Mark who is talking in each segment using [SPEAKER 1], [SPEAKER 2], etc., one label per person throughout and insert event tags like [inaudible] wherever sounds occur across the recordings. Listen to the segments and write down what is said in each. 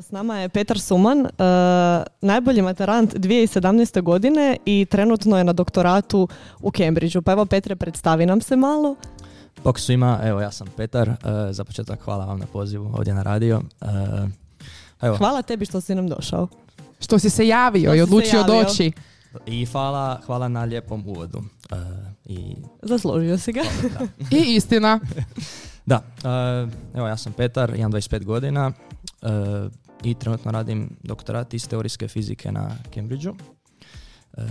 [SPEAKER 1] Evo, s nama je Petar Suman, uh, najbolji materant 2017. godine i trenutno je na doktoratu u Cambridgeu. Pa evo, Petre, predstavi nam se malo.
[SPEAKER 2] Bok svima, evo ja sam Petar, uh, za početak hvala vam na pozivu ovdje na radio. Uh, evo.
[SPEAKER 1] Hvala tebi što si nam došao.
[SPEAKER 3] Što si se javio
[SPEAKER 1] Što
[SPEAKER 3] i odlučio
[SPEAKER 1] javio.
[SPEAKER 3] doći.
[SPEAKER 2] I hvala, hvala na lijepom uvodu. Uh, i,
[SPEAKER 1] Zaslužio si ga. [laughs]
[SPEAKER 3] I istina. [laughs]
[SPEAKER 2] Da, uh, evo ja sam Petar, imam 25 godina uh, i trenutno radim doktorat iz teorijske fizike na Cambridgeu. Uh,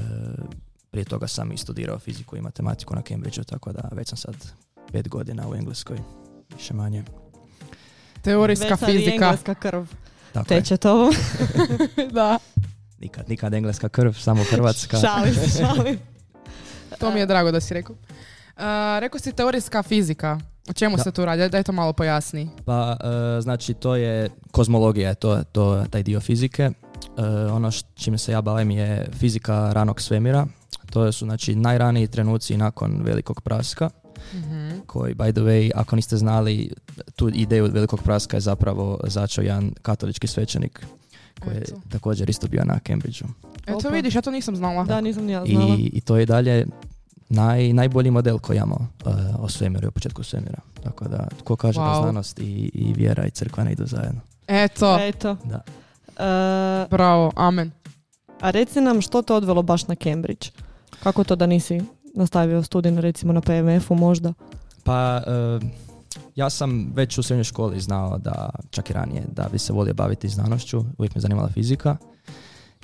[SPEAKER 2] prije toga sam i studirao fiziku i matematiku na Cambridgeu, tako da već sam sad pet godina u Engleskoj, više manje.
[SPEAKER 3] Teorijska
[SPEAKER 1] Već sad i
[SPEAKER 3] fizika.
[SPEAKER 1] engleska krv
[SPEAKER 2] Tako
[SPEAKER 1] teče to. [laughs]
[SPEAKER 3] da,
[SPEAKER 2] Nikad, nikad engleska krv, samo hrvatska. [laughs]
[SPEAKER 1] šalim se, šalim.
[SPEAKER 3] to mi je drago da si rekao. Uh, rekao si teorijska fizika. O čemu
[SPEAKER 2] Da.
[SPEAKER 3] se tu radi? Daj to malo pojasni.
[SPEAKER 2] Pa, e, znači, to je kozmologija, je to, to taj dio fizike. E, ono š, čime se ja bavim je fizika ranog svemira. To su, znači, najraniji trenuci nakon velikog praska,
[SPEAKER 3] Mhm.
[SPEAKER 2] koji, by the way, ako niste znali, tu ideju velikog praska je zapravo začeo jedan katolički svećenik, koji je
[SPEAKER 3] Eto.
[SPEAKER 2] također isto bio na Cambridgeu.
[SPEAKER 3] Eto
[SPEAKER 1] Opa.
[SPEAKER 3] vidiš, ja to nisam znala.
[SPEAKER 1] Da, nisam ni ja znala.
[SPEAKER 2] I, I to je dalje naj, najbolji model koji imamo e, o svemiru i o početku svemira. Tako da, tko kaže da
[SPEAKER 3] Wow.
[SPEAKER 2] znanost i, i vjera i crkva ne idu zajedno.
[SPEAKER 3] Eto,
[SPEAKER 1] Eto.
[SPEAKER 2] Da.
[SPEAKER 1] E,
[SPEAKER 3] bravo, amen.
[SPEAKER 1] a reci nam što te odvelo baš na Cambridge? Kako to da nisi nastavio studij recimo na PMF-u možda?
[SPEAKER 2] Pa, e, ja sam već u srednjoj školi znao da, čak i ranije, da bi se volio baviti znanošću, uvijek me zanimala fizika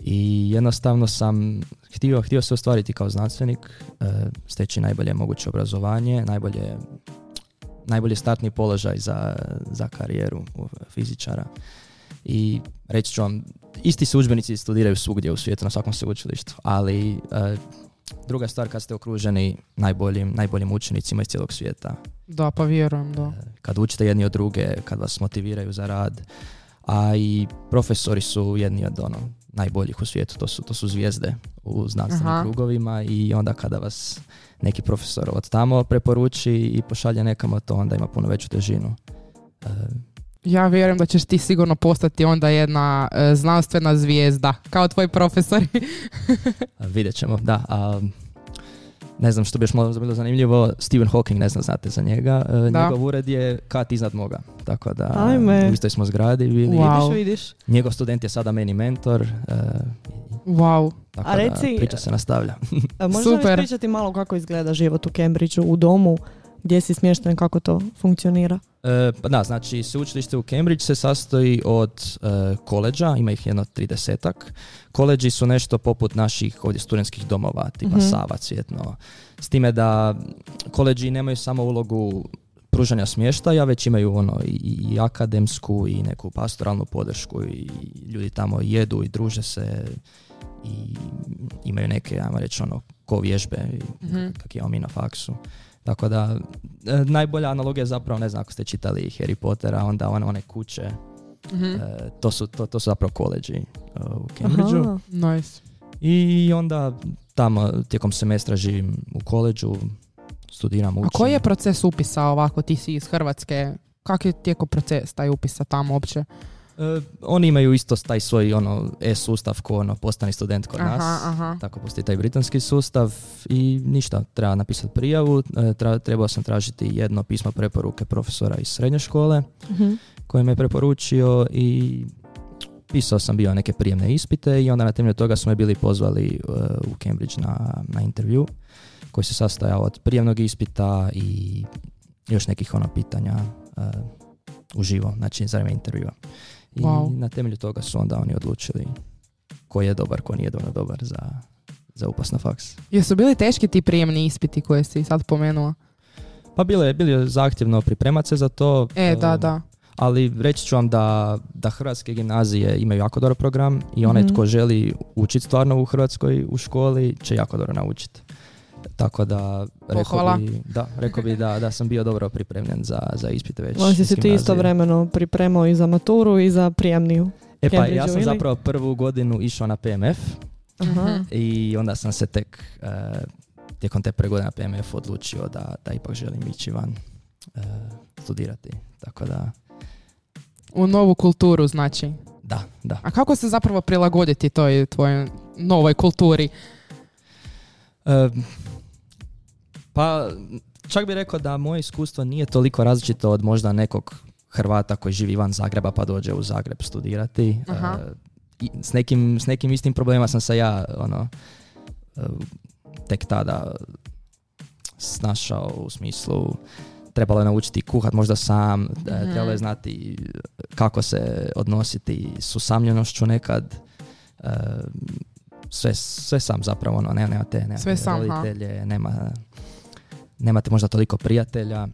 [SPEAKER 2] i jednostavno sam htio, htio se ostvariti kao znanstvenik, e, steći najbolje moguće obrazovanje, najbolje, najbolji startni položaj za, za karijeru fizičara. I reći ću vam, isti se udžbenici studiraju svugdje u svijetu, na svakom sveučilištu, ali e, druga stvar kad ste okruženi najboljim, najboljim učenicima iz cijelog svijeta,
[SPEAKER 3] Da, pa vjerujem, da.
[SPEAKER 2] kad učite jedni od druge, kad vas motiviraju za rad, a i profesori su jedni od ono, najboljih u svijetu, to su, to su zvijezde u znanstvenim
[SPEAKER 3] Aha.
[SPEAKER 2] krugovima i onda kada vas neki profesor od tamo preporuči i pošalje nekamo, to onda ima puno veću težinu. E,
[SPEAKER 3] Ja vjerujem da ćeš ti sigurno postati onda jedna e, znanstvena zvijezda, kao tvoji profesori.
[SPEAKER 2] a [laughs] vidjet ćemo, da. A, ne znam što bi još možda bilo zanimljivo, Stephen Hawking, ne znam, znate za njega,
[SPEAKER 3] Da.
[SPEAKER 2] njegov ured je kat iznad moga, tako da
[SPEAKER 1] Ajme.
[SPEAKER 2] u istoj smo zgradi bili.
[SPEAKER 3] Wow.
[SPEAKER 1] Vidiš, vidiš.
[SPEAKER 2] Njegov student je sada meni mentor, e,
[SPEAKER 3] wow.
[SPEAKER 2] tako
[SPEAKER 1] A
[SPEAKER 2] da
[SPEAKER 1] reci-
[SPEAKER 2] priča se nastavlja. [laughs]
[SPEAKER 1] Možeš
[SPEAKER 3] Super.
[SPEAKER 1] ispričati malo kako izgleda život u Cambridgeu, u domu, gdje si smješten, kako to funkcionira?
[SPEAKER 2] E, pa da, znači sveučilište u Cambridge se sastoji od e, koleđa, ima ih jedno tridesetak. Koleđi su nešto poput naših ovdje studentskih domova, tipa
[SPEAKER 1] Mhm.
[SPEAKER 2] Sava, Cvjetno. S time da koleđi nemaju samo ulogu pružanja smještaja, već imaju ono i, i akademsku i neku pastoralnu podršku i ljudi tamo jedu i druže se i imaju neke, ajmo reći, ono, ko vježbe,
[SPEAKER 3] Mhm.
[SPEAKER 2] kak imamo mi na faksu. Tako da, e, najbolja analogija je zapravo, ne znam ako ste čitali Harry Pottera, onda one, one kuće,
[SPEAKER 3] Mhm.
[SPEAKER 2] e, to, su, to, to su zapravo koleđi e, u Cambridgeu.
[SPEAKER 3] Nice.
[SPEAKER 2] I onda tamo tijekom semestra živim u koleđu, studiram, učim.
[SPEAKER 3] A koji je proces upisa ovako, ti si iz Hrvatske, kak je tijeko proces taj upisa tamo uopće?
[SPEAKER 2] E, oni imaju isto taj svoj ono, e-sustav ko ono, postani student kod nas.
[SPEAKER 3] Aha, aha.
[SPEAKER 2] Tako postoji taj britanski sustav i ništa, treba napisati prijavu, e, tra- trebao sam tražiti jedno pismo preporuke profesora iz srednje škole
[SPEAKER 1] Mhm.
[SPEAKER 2] koji me preporučio i pisao sam bio neke prijemne ispite i onda na temelju toga smo me bili pozvali e, u Cambridge na, na intervju koji se sastojao od prijemnog ispita i još nekih ono pitanja e, uživo, znači za vrijeme intervjua. I
[SPEAKER 3] Wow.
[SPEAKER 2] na temelju toga su onda oni odlučili ko je dobar, ko nije dovoljno dobar za, za upas na faks.
[SPEAKER 3] Jesu bili teški ti prijemni ispiti koje si sad pomenula?
[SPEAKER 2] Pa bilo je, bilo je zahtjevno pripremat se za to.
[SPEAKER 3] E, da, da.
[SPEAKER 2] ali reći ću vam da, da hrvatske gimnazije imaju jako dobar program i onaj
[SPEAKER 1] Mhm.
[SPEAKER 2] tko želi učiti stvarno u Hrvatskoj u školi će jako dobro naučiti. Tako da rekao bi, da, rekao bi da, da sam bio dobro pripremljen za, za ispite već.
[SPEAKER 1] On si se ti istovremeno pripremao i za maturu i za prijemniju.
[SPEAKER 2] E pa ja sam
[SPEAKER 1] ili?
[SPEAKER 2] zapravo prvu godinu išao na PMF
[SPEAKER 1] Aha.
[SPEAKER 2] I onda sam se tek e, tijekom te prve godine na PMF odlučio da, da ipak želim ići van e, studirati. Tako da,
[SPEAKER 3] U novu kulturu znači.
[SPEAKER 2] Da, da.
[SPEAKER 3] A kako se zapravo prilagoditi toj tvojoj novoj kulturi?
[SPEAKER 2] E, pa, čak bih rekao da moje iskustvo nije toliko različito od možda nekog Hrvata koji živi van Zagreba pa dođe u Zagreb studirati.
[SPEAKER 3] Aha.
[SPEAKER 2] E, s, nekim, s nekim istim problemima sam se ja ono, e, tek tada snašao u smislu trebalo je naučiti kuhat možda sam, mm trebalo je znati kako se odnositi s usamljenošću nekad. E, sve, sve sam zapravo, ono, nema, nemate, nemate
[SPEAKER 3] Sve sam, ha.
[SPEAKER 2] roditelje, nema, nemate možda toliko prijatelja,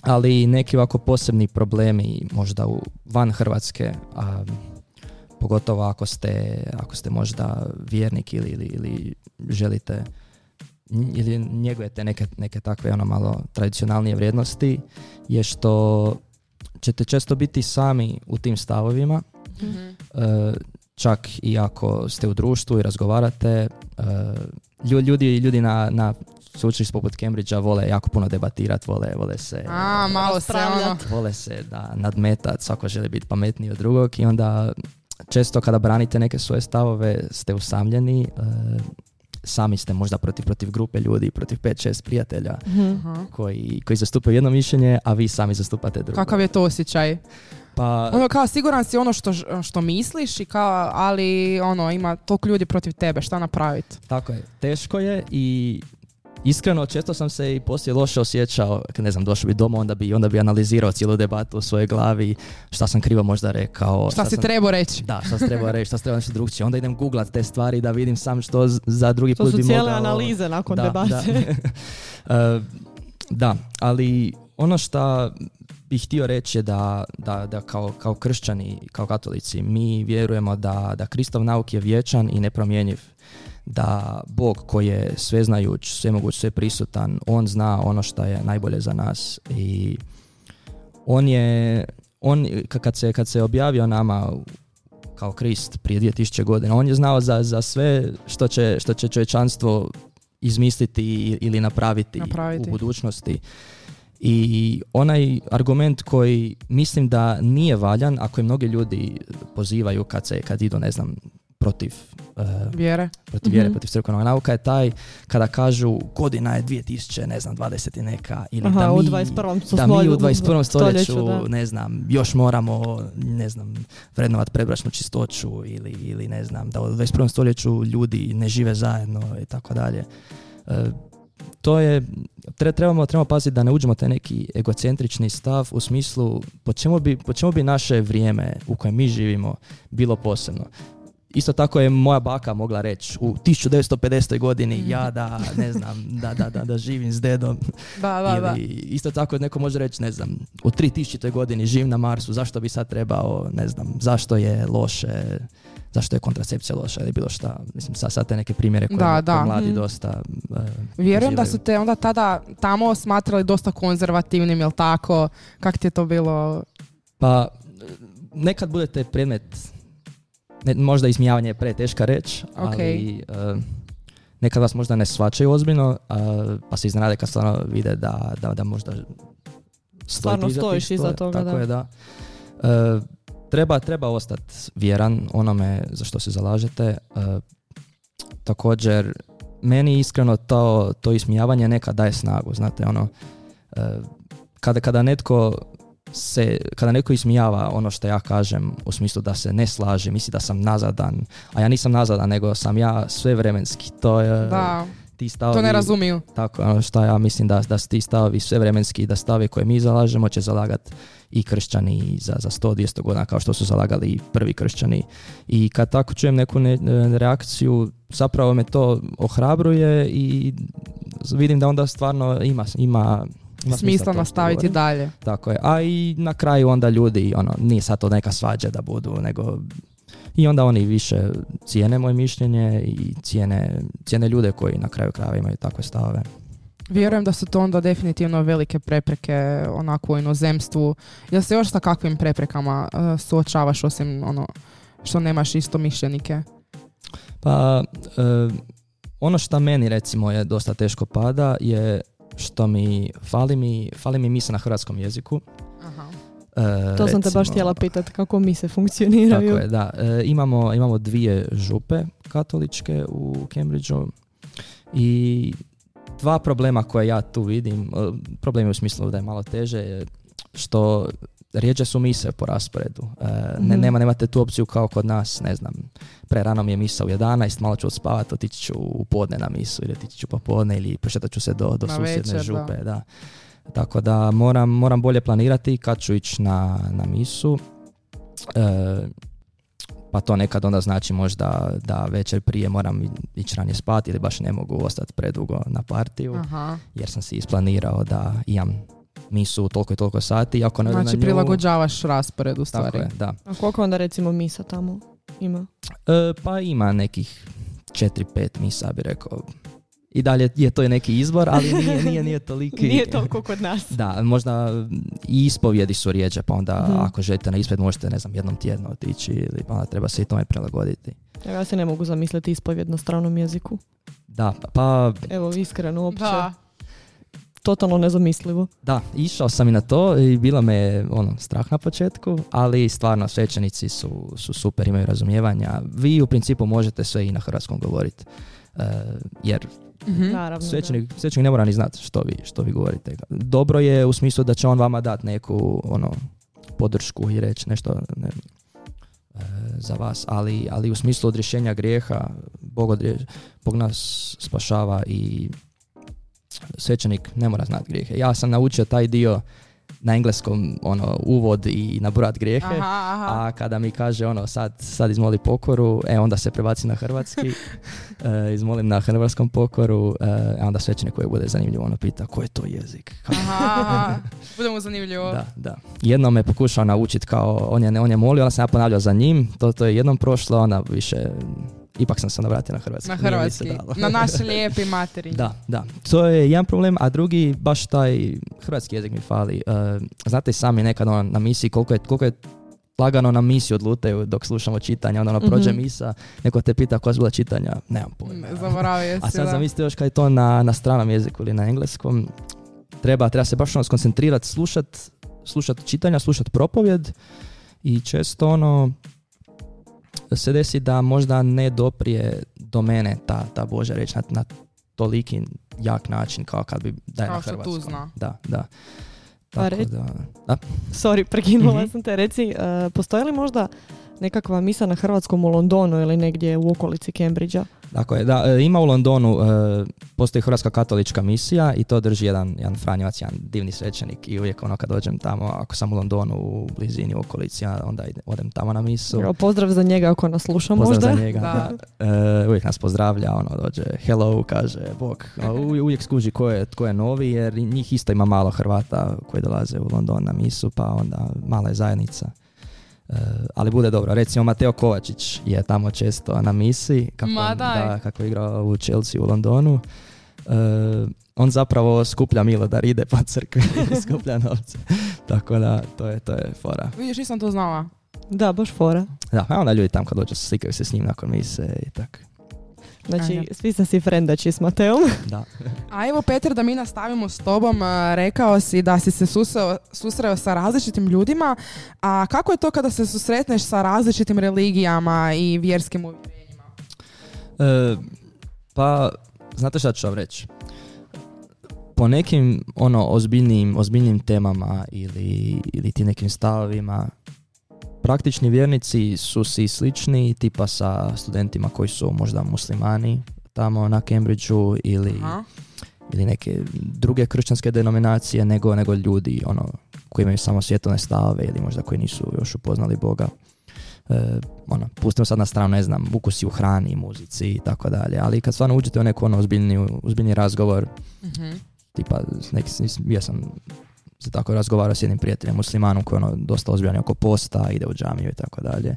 [SPEAKER 2] ali neki ovako posebni problemi možda u, van Hrvatske, a, pogotovo ako ste, ako ste možda vjernik ili, ili, ili želite ili njegujete neke, neke takve ono malo tradicionalnije vrijednosti je što ćete često biti sami u tim stavovima
[SPEAKER 3] Mhm.
[SPEAKER 2] e, čak i ako ste u društvu i razgovarate e, lju- ljudi, ljudi na, na sveučilištu poput Cambridgea vole jako puno debatirati, vole, vole se
[SPEAKER 3] A, malo se ono...
[SPEAKER 2] vole se da nadmetat, svako želi biti pametniji od drugog i onda često kada branite neke svoje stavove ste usamljeni, e, sami ste možda protiv, protiv grupe ljudi, protiv 5-6 prijatelja
[SPEAKER 1] Mhm.
[SPEAKER 3] Aha.
[SPEAKER 2] koji, koji zastupaju jedno mišljenje, a vi sami zastupate drugo.
[SPEAKER 3] Kakav je to osjećaj?
[SPEAKER 2] Pa,
[SPEAKER 3] Ono kao siguran si ono što, što misliš i kao, ali ono ima toliko ljudi protiv tebe, šta napraviti?
[SPEAKER 2] Tako je, teško je i iskreno često sam se i poslije loše osjećao, ne znam, došao bi doma, onda bi, onda bi analizirao cijelu debatu u svojoj glavi, šta sam krivo možda rekao.
[SPEAKER 3] Šta si
[SPEAKER 2] sam,
[SPEAKER 3] trebao reći?
[SPEAKER 2] Da, šta sam trebao reći, šta sam trebao nešto drugčije. Onda idem googlat te stvari da vidim sam što za drugi
[SPEAKER 1] To
[SPEAKER 2] put
[SPEAKER 1] su
[SPEAKER 2] bi
[SPEAKER 1] cijele
[SPEAKER 2] mogao...
[SPEAKER 1] analize nakon
[SPEAKER 2] da,
[SPEAKER 1] debate.
[SPEAKER 2] Da. [laughs] [laughs] E, da, ali ono što bih htio reći je da, da, da kao, kao kršćani, kao katolici, mi vjerujemo da, da Kristov nauk je vječan i nepromjenjiv. Da Bog koji je sveznajuć, svemoguć, sve prisutan, On zna ono što je najbolje za nas i On je, on, ka- kad se, kad se objavio nama kao Krist prije 2000 godina, On je znao za, za sve što će, što će čovječanstvo izmisliti ili napraviti,
[SPEAKER 3] Napraviti.
[SPEAKER 2] u budućnosti. I onaj argument koji mislim da nije valjan, ako je mnogi ljudi pozivaju kad se kad idu, ne znam, protiv, eh,
[SPEAKER 3] Vjere?
[SPEAKER 2] protiv vjere,
[SPEAKER 1] Mhm.
[SPEAKER 2] protiv crkvenog nauka je taj kada kažu godina je 2000, ne znam, 20 i neka ili
[SPEAKER 1] Aha,
[SPEAKER 2] da
[SPEAKER 1] u
[SPEAKER 2] mi,
[SPEAKER 1] 21.
[SPEAKER 2] da mi u
[SPEAKER 1] stolju-
[SPEAKER 2] 21. stoljeću,
[SPEAKER 1] da.
[SPEAKER 2] ne znam, još moramo, ne znam, vrednovat predbračnu čistoću ili, ili ne znam, da u 21. stoljeću ljudi ne žive zajedno i tako dalje. E, to je, tre- trebamo, trebamo paziti da ne uđemo u taj neki egocentrični stav u smislu po čemu, bi, po čemu bi naše vrijeme u kojem mi živimo bilo posebno. Isto tako je moja baka mogla reći u 1950. godini ja da, ne znam, da, da, da, da živim s dedom
[SPEAKER 3] Da, da, da.
[SPEAKER 2] ili isto tako neko može reći, ne znam, u 3000. godini živim na Marsu, zašto bi sad trebao, ne znam, zašto je loše, zašto je kontracepcija loša ili bilo šta. Mislim, sad, sad te neke primjere koje,
[SPEAKER 3] Da,
[SPEAKER 2] koje
[SPEAKER 3] da.
[SPEAKER 2] mladi
[SPEAKER 1] Mhm.
[SPEAKER 2] dosta uh,
[SPEAKER 3] Vjerujem da
[SPEAKER 2] uživaju.
[SPEAKER 3] su te onda tada tamo smatrali dosta konzervativnim, jel tako? Kak ti je to bilo?
[SPEAKER 2] Pa, nekad budete predmet, ne, možda ismijavanje je preteška reč, ali uh, nekad vas možda ne shvaćaju ozbiljno, uh, pa se iznenade kad stvarno vide da, da, da možda
[SPEAKER 1] Stvarno stojiš iza toga,
[SPEAKER 2] Tako
[SPEAKER 1] da.
[SPEAKER 2] je, da. Uh, treba, treba ostati vjeran onome za što se zalažete. Uh, također, meni iskreno to, to ismijavanje nekad daje snagu, znate, ono, uh, kada, kada netko se, kada netko ismijava ono što ja kažem u smislu da se ne slaže, misli da sam nazadan, a ja nisam nazadan, nego sam ja svevremenski, to je
[SPEAKER 3] Da,
[SPEAKER 2] ti stavovi,
[SPEAKER 3] to ne razumiju.
[SPEAKER 2] tako, ono što ja mislim da, da ti stavovi svevremenski, da stavi koje mi zalažemo će zalagat i kršćani za, za 100-200 godina kao što su zalagali i prvi kršćani. I kad tako čujem neku ne- ne- reakciju, zapravo me to ohrabruje i vidim da onda stvarno ima, ima, ima
[SPEAKER 3] Smisla nastaviti
[SPEAKER 2] govorim.
[SPEAKER 3] dalje.
[SPEAKER 2] Tako je. A i na kraju onda ljudi, ono, nije sad to neka svađa da budu, nego i onda oni više cijene moje mišljenje i cijene, cijene ljude koji na kraju krajeva imaju takve stavove.
[SPEAKER 3] Vjerujem da su to onda definitivno velike prepreke onako u inozemstvu. Jel se još sa kakvim preprekama uh, suočavaš osim ono što nemaš isto mišljenike?
[SPEAKER 2] Pa, e, ono što meni recimo je dosta teško pada je što mi fali mi, fali mi misla na hrvatskom jeziku.
[SPEAKER 3] Aha.
[SPEAKER 2] E,
[SPEAKER 1] To sam te baš
[SPEAKER 2] recimo-
[SPEAKER 1] htjela pitati kako mi se funkcioniraju.
[SPEAKER 2] Tako je, da. E, imamo, imamo dvije župe katoličke u Cambridgeu i dva problema koje ja tu vidim, e, problemi u smislu da je malo teže, je što rijeđe su mise po rasporedu. E, ne,
[SPEAKER 1] Mhm.
[SPEAKER 2] nema, nemate tu opciju kao kod nas, ne znam, pre rano mi je misa u 11, malo ću odspavati, otići ću u podne na misu ili otići ću popodne ili prošetat ću se do, do susjedne
[SPEAKER 3] večer,
[SPEAKER 2] župe. Da. Tako da moram, moram bolje planirati kad ću ići na, na misu. E, pa to nekad onda znači možda da večer prije moram ići ranije spati ili baš ne mogu ostati predugo na partiju
[SPEAKER 3] Aha.
[SPEAKER 2] jer sam si isplanirao da imam misu u toliko i toliko sati. Ako ne
[SPEAKER 3] Znači
[SPEAKER 2] na nju,
[SPEAKER 3] prilagođavaš raspored u
[SPEAKER 2] Tako
[SPEAKER 3] stvari.
[SPEAKER 2] je, da.
[SPEAKER 1] A koliko onda recimo misa tamo ima?
[SPEAKER 2] E, pa ima nekih 4-5 misa bi rekao. I dalje je to i neki izbor, ali nije, [laughs] nije, nije toliki.
[SPEAKER 1] Nije toliko kod nas.
[SPEAKER 2] Da, možda i ispovjedi su rijeđe, pa onda
[SPEAKER 1] Mhm.
[SPEAKER 2] ako želite na ispovjed možete, ne znam, jednom tjedno otići ili pa onda treba se i tome prilagoditi.
[SPEAKER 1] Ja se ne mogu zamisliti ispovjed na stranom jeziku.
[SPEAKER 2] Da, pa
[SPEAKER 1] Evo, iskreno, uopće.
[SPEAKER 3] Da.
[SPEAKER 1] Totalno nezamislivo.
[SPEAKER 2] da, išao sam i na to i bilo me ono strah na početku, ali stvarno svećenici su, su super, imaju razumijevanja. Vi u principu možete sve i na hrvatskom govoriti. E, jer
[SPEAKER 3] Mhm.
[SPEAKER 1] Da.
[SPEAKER 2] svećenik, svećenik ne mora ni znati što vi, što vi govorite. Dobro je u smislu da će on vama dati neku ono, podršku i reći nešto ne, e, za vas, ali, ali u smislu odrješenja grijeha Bog, odrje- Bog nas spašava i svećenik ne mora znati grijehe. Ja sam naučio taj dio na engleskom ono uvod i nabrojat grijehe.
[SPEAKER 3] Aha, aha.
[SPEAKER 2] A kada mi kaže ono sad, sad izmoli pokoru, e onda se prebaci na hrvatski, [laughs] e, izmolim na hrvatskom pokoru, e, a onda svećenik koji bude zanimljivo ono pita ko je to jezik.
[SPEAKER 3] Aha. Bude mu zanimljivo.
[SPEAKER 2] Da, da. Jednom me pokušao naučiti kao, on je, on je molio, onda sam ja ponavljao za njim, to, to je jednom prošlo, onda više, ipak sam se navratio na hrvatski.
[SPEAKER 3] Na hrvatski. Na naš [laughs] lijepi materinji.
[SPEAKER 2] Da, da. To je jedan problem, a drugi, baš taj hrvatski jezik mi fali. E, znate sami nekad ono, na misiji koliko je, koliko je lagano na misiju odlutaju dok slušamo čitanja, onda ono prođe
[SPEAKER 1] Mhm.
[SPEAKER 2] misa, neko te pita koja su bila čitanja, nemam pojma.
[SPEAKER 3] Zaboravio
[SPEAKER 2] A
[SPEAKER 3] si,
[SPEAKER 2] sad
[SPEAKER 3] da.
[SPEAKER 2] zamislite još kad je to na, na stranom jeziku ili na engleskom, treba, treba se baš ono skoncentrirati, slušat, slušat čitanja, slušat propovjed i često ono se desi da možda ne doprije do mene ta, ta Božja reč na, na toliki jak način kao kad bi da je
[SPEAKER 3] Kao
[SPEAKER 2] na
[SPEAKER 3] što tu
[SPEAKER 2] hrvatskom.
[SPEAKER 3] zna.
[SPEAKER 2] Da, da.
[SPEAKER 1] Pa
[SPEAKER 2] Tako
[SPEAKER 1] re-
[SPEAKER 2] da, da.
[SPEAKER 1] Sorry, prekinula
[SPEAKER 2] Mhm.
[SPEAKER 1] sam te. Reci, e, postoji li možda nekakva misa na hrvatskom u Londonu ili negdje u okolici Cambridgea?
[SPEAKER 2] Tako je, da, e, ima u Londonu, e, postoji Hrvatska katolička misija i to drži jedan, jedan Franjevac, jedan divni svećenik i uvijek ono kad dođem tamo, ako sam u Londonu u blizini, u okolici, ja onda idem, odem tamo na misu.
[SPEAKER 1] Pozdrav za njega ako nas sluša
[SPEAKER 2] Pozdrav
[SPEAKER 1] možda.
[SPEAKER 2] za njega,
[SPEAKER 3] Da.
[SPEAKER 2] da. E, uvijek nas pozdravlja, ono dođe hello, kaže u- uvijek skuži ko je, tko je novi jer njih isto ima malo Hrvata koji dolaze u London na misu, pa onda mala je zajednica. E, ali bude dobro. Recimo Mateo Kovačić je tamo često na misi, kako,
[SPEAKER 3] Ma
[SPEAKER 2] da, kako je igrao u Chelsea u Londonu. E, on zapravo skuplja milodar, ide po crkvi [laughs] i skuplja novce. Tako da, to je, to je fora.
[SPEAKER 3] Vidiš, nisam to znala.
[SPEAKER 1] Da, baš fora.
[SPEAKER 2] Da, a onda ljudi tam kad dođu slikaju se s njim nakon mise i tako.
[SPEAKER 1] Znači,
[SPEAKER 3] Aha.
[SPEAKER 1] svi ste si frendači s Mateom.
[SPEAKER 2] Da.
[SPEAKER 3] A evo Petar, da mi nastavimo s tobom, rekao si da si se susreo, susreo sa različitim ljudima, a kako je to kada se susretneš sa različitim religijama i vjerskim uvjerenjima?
[SPEAKER 2] E, pa, znate šta ću vam reći? Po nekim ono ozbiljnim, ozbiljnim temama ili, ili ti nekim stavovima praktični vjernici su si slični tipa sa studentima koji su možda muslimani tamo na Cambridgeu ili,
[SPEAKER 3] Aha.
[SPEAKER 2] ili neke druge kršćanske denominacije nego, nego ljudi ono, koji imaju samo svjetovne stavove ili možda koji nisu još upoznali Boga. E, ono, pustimo sad na stranu, ne znam, ukusi u hrani, muzici i tako dalje, ali kad stvarno uđete u neku ono ozbiljni, ozbiljni razgovor,
[SPEAKER 3] Mhm.
[SPEAKER 2] tipa, neki, ja sam se tako razgovarao s jednim prijateljem muslimanom koji je ono dosta ozbiljan oko posta, ide u džamiju i tako dalje.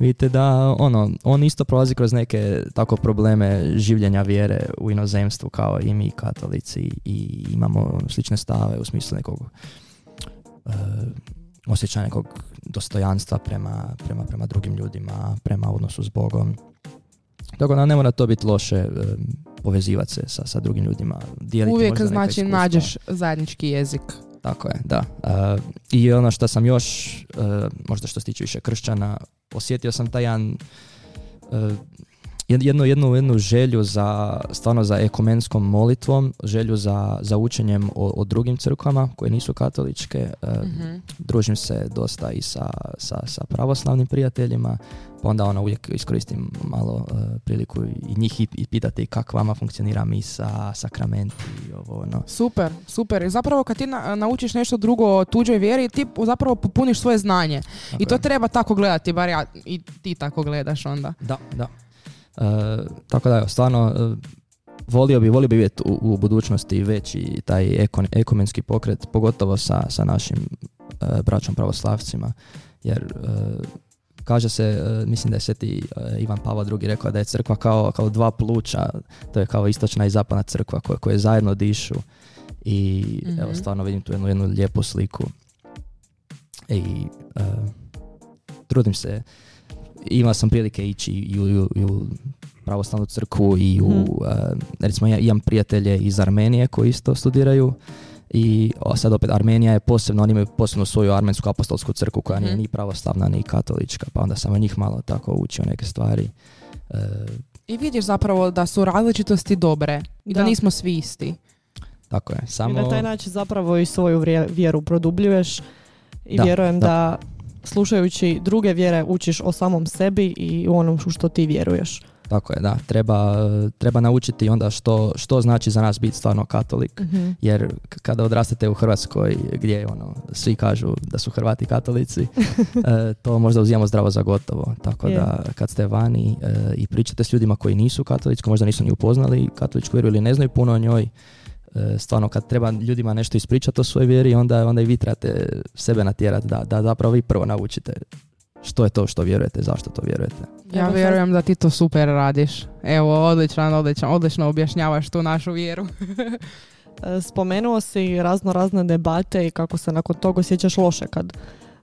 [SPEAKER 2] Vidite da ono, on isto prolazi kroz neke tako probleme življenja vjere u inozemstvu kao i mi katolici i imamo slične stave u smislu nekog e, osjećanja nekog dostojanstva prema, prema, prema drugim ljudima, prema odnosu s Bogom. Tako da ne mora to biti loše e, povezivati se sa, sa drugim ljudima.
[SPEAKER 3] Uvijek znači
[SPEAKER 2] iskustva.
[SPEAKER 3] nađeš zajednički jezik.
[SPEAKER 2] Tako je, da. Uh, I ono što sam još, uh, možda što se tiče više kršćana, osjetio sam taj jedan uh, jednu, jednu, jednu želju za, stvarno za ekumenskom molitvom, želju za, za učenjem o, o drugim crkvama koje nisu katoličke.
[SPEAKER 3] Mhm.
[SPEAKER 2] Družim se dosta i sa, sa, sa pravoslavnim prijateljima, pa onda ono uvijek iskoristim malo e, priliku i njih i, i pitati kako vama funkcionira misa, sakramenti i ovo ono.
[SPEAKER 3] Super, super. I zapravo kad ti na- naučiš nešto drugo o tuđoj vjeri, ti zapravo popuniš svoje znanje. I to
[SPEAKER 2] je.
[SPEAKER 3] treba tako gledati, bar ja i ti tako gledaš onda.
[SPEAKER 2] Da, da. E, tako da, evo, stvarno, e, volio bi, volio bi vidjeti u, u budućnosti veći taj ekon, ekumenski pokret, pogotovo sa, sa našim e, braćom pravoslavcima, jer e, kaže se, mislim da je sveti Ivan Pavao II rekao da je crkva kao, kao dva pluća, to je kao istočna i zapadna crkva koje, koje zajedno dišu i evo
[SPEAKER 3] Mhm.
[SPEAKER 2] stvarno vidim tu jednu, jednu lijepu sliku i e, trudim se imao sam prilike ići i u, i u- i u pravoslavnu crkvu i u, e, recimo ja imam prijatelje iz Armenije koji isto studiraju i o, sad opet Armenija je posebno, oni imaju posebno svoju armensku apostolsku crkvu koja nije
[SPEAKER 3] Mhm.
[SPEAKER 2] ni pravoslavna ni katolička, pa onda sam od njih malo tako učio neke stvari. E,
[SPEAKER 3] I vidiš zapravo da su različitosti dobre i da,
[SPEAKER 1] Da.
[SPEAKER 3] nismo svi isti.
[SPEAKER 2] tako je,
[SPEAKER 1] I
[SPEAKER 2] samo...
[SPEAKER 1] na taj način zapravo i svoju vjeru produbljuješ i
[SPEAKER 2] Da,
[SPEAKER 1] vjerujem
[SPEAKER 2] da.
[SPEAKER 1] da. Slušajući druge vjere učiš o samom sebi i u onom što ti vjeruješ.
[SPEAKER 2] Tako je, da. Treba, treba naučiti onda što, što znači za nas biti stvarno katolik. Jer k- kada odrastete u Hrvatskoj gdje ono, svi kažu da su Hrvati katolici, [laughs] e, to možda uzimamo zdravo za gotovo. Tako
[SPEAKER 1] Je.
[SPEAKER 2] da kad ste vani e, i pričate s ljudima koji nisu katolički, možda nisu ni upoznali katoličku vjeru ili ne znaju puno o njoj, stvarno kad treba ljudima nešto ispričati o svojoj vjeri, onda, onda i vi trebate sebe natjerati da, da zapravo vi prvo naučite što je to što vjerujete, zašto to vjerujete.
[SPEAKER 3] Ja vjerujem da ti to super radiš. Evo, odličan, odličan, odlično objašnjavaš tu našu vjeru. [laughs]
[SPEAKER 1] E, Spomenuo si razno razne debate i kako se nakon toga osjećaš loše kad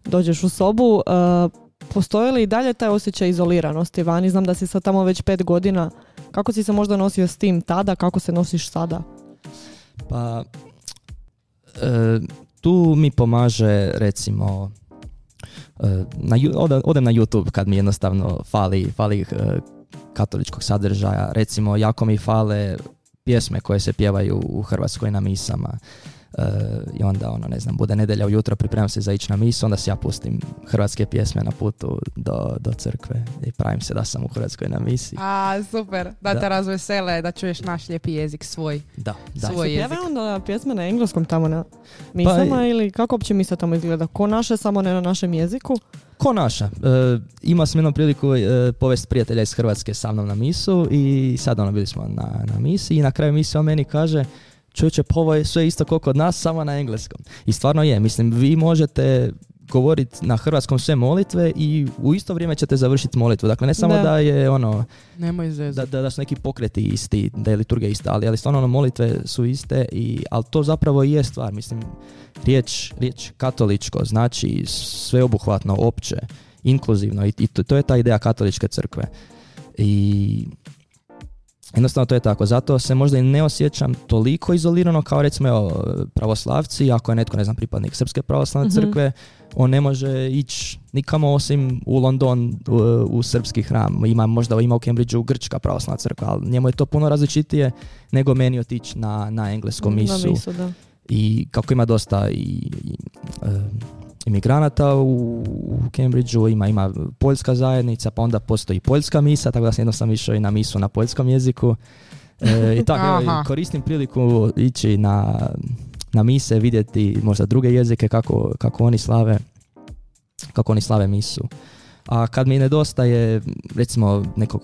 [SPEAKER 1] dođeš u sobu. E, Postoji li i dalje taj osjećaj izoliranosti vani? Znam da si sad tamo već pet godina. Kako si se možda nosio s tim tada? Kako se nosiš sada?
[SPEAKER 2] Pa e, tu mi pomaže recimo e, na, odem na YouTube kad mi jednostavno fali, fali e, katoličkog sadržaja. Recimo jako mi fale pjesme koje se pjevaju u Hrvatskoj na misama. E, I onda ono, ne znam, bude nedjelja ujutro, pripremam se za ići na misu, onda si ja pustim hrvatske pjesme na putu do, do crkve i pravim se da sam u Hrvatskoj na misi.
[SPEAKER 3] A, super. Da,
[SPEAKER 2] Da.
[SPEAKER 3] te razvesele, da čuješ naš lijepi jezik svoj.
[SPEAKER 2] Da, da.
[SPEAKER 3] Svoj
[SPEAKER 1] Se
[SPEAKER 3] jezik.
[SPEAKER 1] pjevaju onda pjesme na engleskom tamo na misama ili kako uopće misa tamo izgleda? Ko naše, samo ne na našem jeziku?
[SPEAKER 2] Ko naša? E, imao sam jednom priliku e, povest prijatelja iz Hrvatske sa mnom na misu i sad ono bili smo na, na misi i na kraju misije on meni kaže čovječe, pa ovo je sve isto kao kod nas, samo na engleskom. I stvarno je, mislim, vi možete govoriti na hrvatskom sve molitve i u isto vrijeme ćete završiti molitvu. Dakle, ne samo da,
[SPEAKER 1] Da.
[SPEAKER 2] je ono,
[SPEAKER 3] Nemoj
[SPEAKER 2] da, da, da su neki pokreti isti, da je liturgija ista, ali, ali stvarno ono, molitve su iste, i, ali to zapravo i je stvar. Mislim, riječ, riječ katoličko znači sveobuhvatno, opće, inkluzivno i, i to, to je ta ideja katoličke crkve. I jednostavno to je tako. Zato se možda i ne osjećam toliko izolirano kao recimo evo, pravoslavci, ako je netko, ne znam, pripadnik Srpske pravoslavne
[SPEAKER 1] Mhm.
[SPEAKER 2] crkve, on ne može ići nikamo osim u London u, u srpski hram. Ima možda ima u Cambridgeu grčka pravoslavna crkva, ali njemu je to puno različitije nego meni otići na, na engleskom misu.
[SPEAKER 1] Na misu, da.
[SPEAKER 2] I kako ima dosta i, i, e, imigranata u, u Cambridgeu, ima, ima poljska zajednica, pa onda postoji poljska misa, tako da sam jednom sam išao i na misu na poljskom jeziku. E, I tako, evo, koristim priliku ići na, na mise, vidjeti možda druge jezike kako, kako oni slave kako oni slave misu. A kad mi nedostaje recimo nekog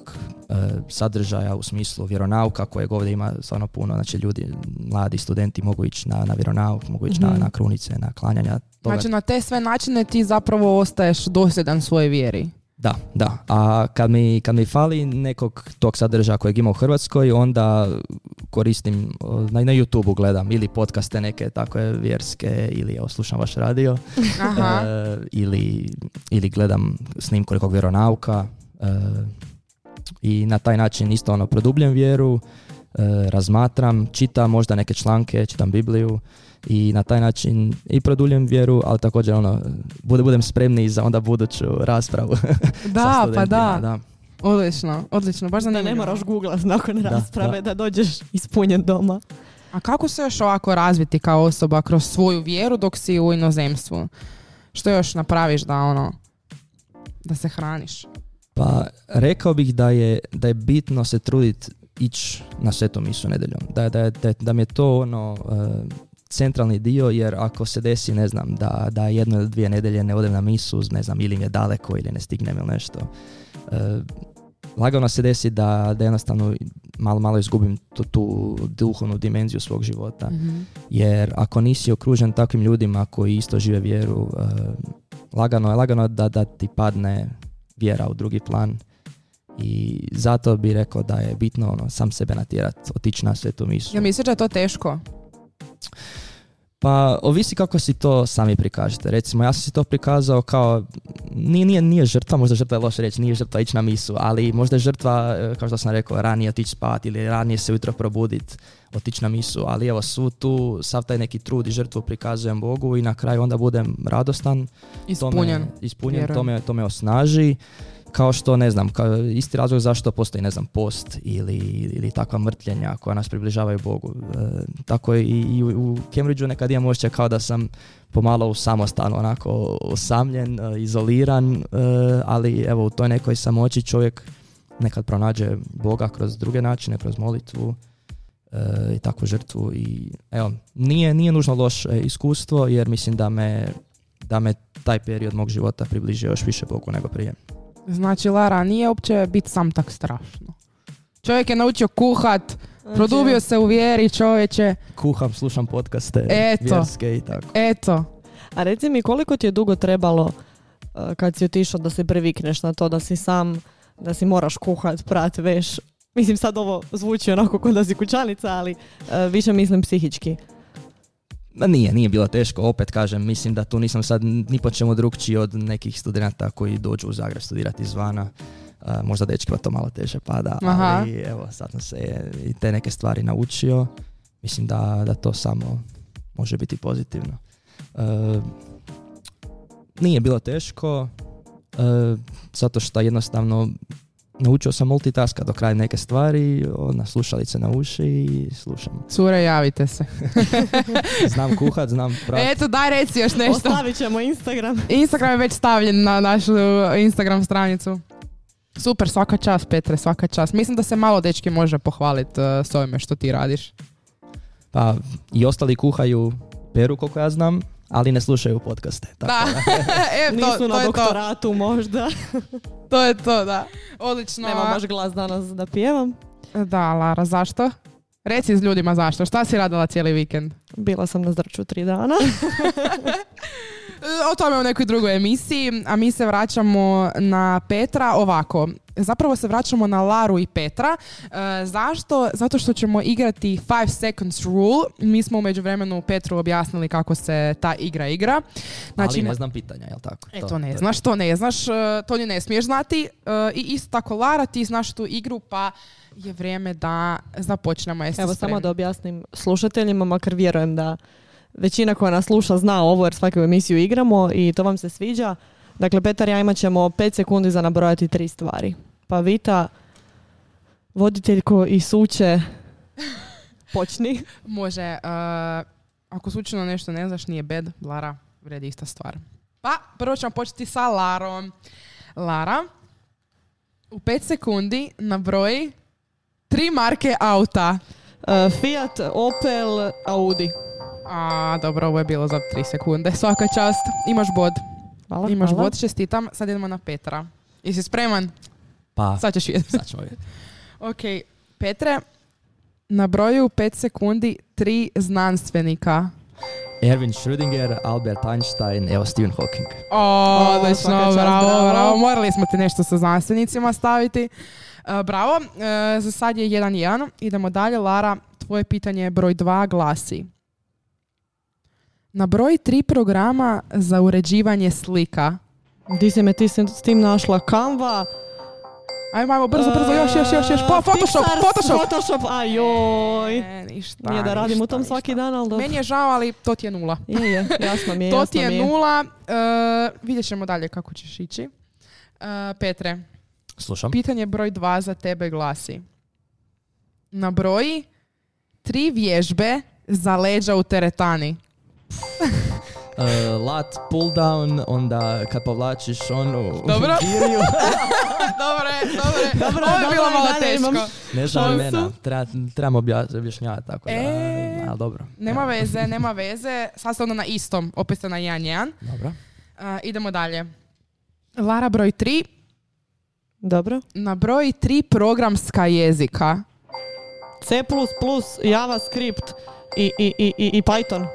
[SPEAKER 2] e, sadržaja u smislu vjeronauka kojeg ovdje ima stvarno puno, znači ljudi, mladi studenti mogu ići na, na vjeronauk, mogu ići na,
[SPEAKER 1] Mhm.
[SPEAKER 2] na krunice, na klanjanja. Toga.
[SPEAKER 3] Znači, na te sve načine ti zapravo ostaješ dosljedan svojoj vjeri.
[SPEAKER 2] Da, da. A kad mi, kad mi fali nekog tog sadržaja kojeg ima u Hrvatskoj, onda koristim, na, na YouTube gledam ili podcaste neke takve vjerske ili evo, slušam vaš radio [laughs]
[SPEAKER 3] Aha.
[SPEAKER 2] e, ili, ili gledam snimku nekog vjeronauka e, i na taj način isto ono produbljem vjeru razmatram, čitam možda neke članke, čitam Bibliju i na taj način i produljujem vjeru, ali također ono, bude, budem spremni za onda buduću raspravu. [laughs]
[SPEAKER 3] da, pa da. da. Odlično, odlično, baš zanimljivo.
[SPEAKER 1] Da ne moraš googlat nakon rasprave, da. da dođeš ispunjen doma.
[SPEAKER 3] A kako se još ovako razviti kao osoba kroz svoju vjeru dok si u inozemstvu? Što još napraviš da ono, da se hraniš?
[SPEAKER 2] Pa rekao bih da je, da je bitno se truditi ići na svetu misu nedeljom. Da, da, da, da mi je to ono uh, centralni dio jer ako se desi, ne znam, da, da jedno ili dvije nedelje ne odem na misu, ne znam, ili mi je daleko ili ne stignem ili nešto. Uh, lagano se desi da, da jednostavno malo, malo izgubim tu, tu duhovnu dimenziju svog života. Mhm. Jer ako nisi okružen takvim ljudima koji isto žive vjeru, uh, lagano je lagano da, da ti padne vjera u drugi plan. I zato bi rekao da je bitno ono, sam sebe natjerat, otići na svetu misu.
[SPEAKER 3] Ja mislim da je to teško?
[SPEAKER 2] Pa ovisi kako si to sami prikažete. Recimo ja sam si to prikazao kao, nije, nije, nije žrtva, možda žrtva je loše reći, nije žrtva ići na misu, ali možda je žrtva, e, kao što sam rekao, ranije otići spati ili ranije se ujutro probuditi, otići na misu, ali evo svu tu, sav taj neki trud i žrtvu prikazujem Bogu i na kraju onda budem radostan.
[SPEAKER 3] Ispunjen.
[SPEAKER 2] To me, ispunjen, to me, to me osnaži kao što ne znam, kao isti razlog zašto postoji ne znam post ili, ili takva mrtljenja koja nas približavaju Bogu. E, tako i, i u Cambridgeu nekad imam osjećaj kao da sam pomalo u samostanu, onako osamljen, e, izoliran, e, ali evo u toj nekoj samoći čovjek nekad pronađe Boga kroz druge načine, kroz molitvu i takvu žrtvu i evo, nije, nije nužno loše iskustvo jer mislim da me, da me taj period mog života približio još više Bogu nego prije.
[SPEAKER 3] Znači, Lara, nije uopće biti sam tak strašno. Čovjek je naučio kuhat, znači, produbio se u vjeri čovječe.
[SPEAKER 2] Kuham, slušam podcaste,
[SPEAKER 3] Eto.
[SPEAKER 2] vjerske i tako.
[SPEAKER 3] Eto.
[SPEAKER 1] A reci mi koliko ti je dugo trebalo uh, kad si otišao da se previkneš na to da si sam, da si moraš kuhat, prat, veš. Mislim sad ovo zvuči onako kod da si kućanica, ali uh, više mislim psihički.
[SPEAKER 2] Ma nije, nije bilo teško, opet kažem, mislim da tu nisam sad ni po čemu drugčiji od nekih studenta koji dođu u Zagreb studirati izvana. Uh, možda dečkima to malo teže pada, Aha. ali evo sad sam se i te neke stvari naučio. Mislim da, da to samo može biti pozitivno. Uh, nije bilo teško, uh, zato što jednostavno naučio sam multitaska do kraja neke stvari, na slušalice na uši i slušam. [laughs]
[SPEAKER 3] Cure, javite se. [laughs]
[SPEAKER 2] znam kuhat, znam prati.
[SPEAKER 3] Eto, daj reci još nešto.
[SPEAKER 1] Ostavit ćemo Instagram. [laughs]
[SPEAKER 3] Instagram je već stavljen na našu Instagram stranicu. Super, svaka čast Petre, svaka čast. Mislim da se malo dečki može pohvaliti uh, s ovime što ti radiš.
[SPEAKER 2] Pa i ostali kuhaju peru koliko ja znam ali ne slušaju podcaste.
[SPEAKER 3] Tako da, [laughs] [laughs]
[SPEAKER 1] e, to, Nisu na doktoratu to. možda. [laughs]
[SPEAKER 3] to je to, da. Odlično.
[SPEAKER 1] Nema baš glas danas da pjevam.
[SPEAKER 3] Da, Lara, zašto? Reci s ljudima zašto. Šta si radila cijeli vikend?
[SPEAKER 1] Bila sam na zrču tri dana.
[SPEAKER 3] O tome u nekoj drugoj emisiji, a mi se vraćamo na Petra ovako. Zapravo se vraćamo na Laru i Petra. E, zašto? Zato što ćemo igrati 5 seconds rule. Mi smo u međuvremenu Petru objasnili kako se ta igra igra.
[SPEAKER 2] Znači, Ali ne znam pitanja, jel tako?
[SPEAKER 3] E, to, ne znaš, to ne znaš, e, to ni ne smiješ znati. E, I isto tako Lara, ti znaš tu igru, pa je vrijeme da započnemo.
[SPEAKER 1] Evo samo da objasnim slušateljima, makar vjerujem da većina koja nas sluša zna ovo jer svaku emisiju igramo i to vam se sviđa. Dakle, Petar ja imat ćemo 5 sekundi za nabrojati tri stvari. Pa Vita, voditeljko i suče, [laughs] počni.
[SPEAKER 3] Može. Uh, ako slučajno nešto ne znaš, nije bed, Lara, vredi ista stvar. Pa, prvo ćemo početi sa Larom. Lara, u 5 sekundi nabroji tri marke auta.
[SPEAKER 1] Uh, Fiat, Opel, Audi.
[SPEAKER 3] A, dobro, ovo je bilo za tri sekunde. Svaka čast. Imaš bod.
[SPEAKER 1] Hvala,
[SPEAKER 3] Imaš hvala. bod, čestitam. Sad idemo na Petra. Jesi spreman?
[SPEAKER 2] Pa,
[SPEAKER 3] sad ćeš vidjeti.
[SPEAKER 2] Sad ćemo vidjeti. [laughs]
[SPEAKER 3] ok, Petre, na broju 5 sekundi tri znanstvenika.
[SPEAKER 2] Erwin Schrödinger, Albert Einstein, evo Stephen Hawking.
[SPEAKER 3] O, odlično, bravo, bravo, bravo. Morali smo ti nešto sa znanstvenicima staviti. Uh, bravo, uh, za sad je 1-1. Idemo dalje. Lara, tvoje pitanje broj 2 glasi. Na broj tri programa za uređivanje slika.
[SPEAKER 1] Di si me ti s tim našla? Canva,
[SPEAKER 3] Ajmo, ajmo, brzo, brzo, još, još, još, još. Po, Photoshop,
[SPEAKER 1] Pixar,
[SPEAKER 3] Photoshop.
[SPEAKER 1] Photoshop, ajoj.
[SPEAKER 3] E, ništa,
[SPEAKER 1] Nije da radim u
[SPEAKER 3] ništa,
[SPEAKER 1] tom
[SPEAKER 3] ništa.
[SPEAKER 1] svaki dan, ali dobro.
[SPEAKER 3] Meni je žao, ali to ti je nula.
[SPEAKER 1] Je, je, jasno mi je, [laughs]
[SPEAKER 3] To ti je
[SPEAKER 1] je.
[SPEAKER 3] nula. E, vidjet ćemo dalje kako ćeš ići. E, Petre,
[SPEAKER 2] Slušam.
[SPEAKER 3] pitanje broj dva za tebe glasi. Na broji tri vježbe za leđa u teretani. [laughs]
[SPEAKER 2] Uh, lat, pull down, onda kad povlačiš onu
[SPEAKER 3] Dobro.
[SPEAKER 2] giriju. [laughs]
[SPEAKER 3] dobre, dobre.
[SPEAKER 1] Dobro,
[SPEAKER 3] Ovo je
[SPEAKER 1] dobro,
[SPEAKER 3] bilo malo teško.
[SPEAKER 1] imam.
[SPEAKER 2] Ne znam imena, treba, trebamo obja- objašnjavati tako da,
[SPEAKER 3] E.
[SPEAKER 2] ali dobro.
[SPEAKER 3] Nema veze, nema [laughs] veze. Sad ste onda na istom, opet ste na 1-1.
[SPEAKER 2] Dobro.
[SPEAKER 3] Uh, idemo dalje. Lara broj 3.
[SPEAKER 1] Dobro.
[SPEAKER 3] Na broj 3 programska jezika.
[SPEAKER 1] C++, JavaScript i, i, i, i, i Python.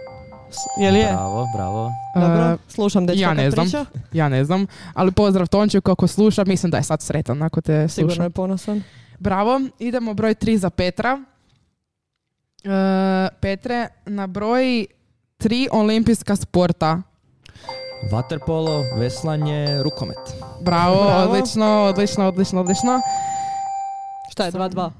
[SPEAKER 1] S- Je li je?
[SPEAKER 2] Bravo, bravo.
[SPEAKER 1] Dobro,
[SPEAKER 3] Uh,
[SPEAKER 1] slušam dečka
[SPEAKER 3] ja ne znam.
[SPEAKER 1] priča.
[SPEAKER 3] ja ne znam, ali pozdrav Tonču kako sluša, mislim da je sad sretan ako te
[SPEAKER 1] Sigurno
[SPEAKER 3] sluša.
[SPEAKER 1] je ponosan.
[SPEAKER 3] Bravo, idemo broj 3 za Petra. Uh, Petre, na broj 3 olimpijska sporta.
[SPEAKER 2] Waterpolo, veslanje, rukomet.
[SPEAKER 3] Bravo,
[SPEAKER 1] Bravo.
[SPEAKER 3] odlično, odlično, odlično, odlično.
[SPEAKER 1] Šta je, 2-2?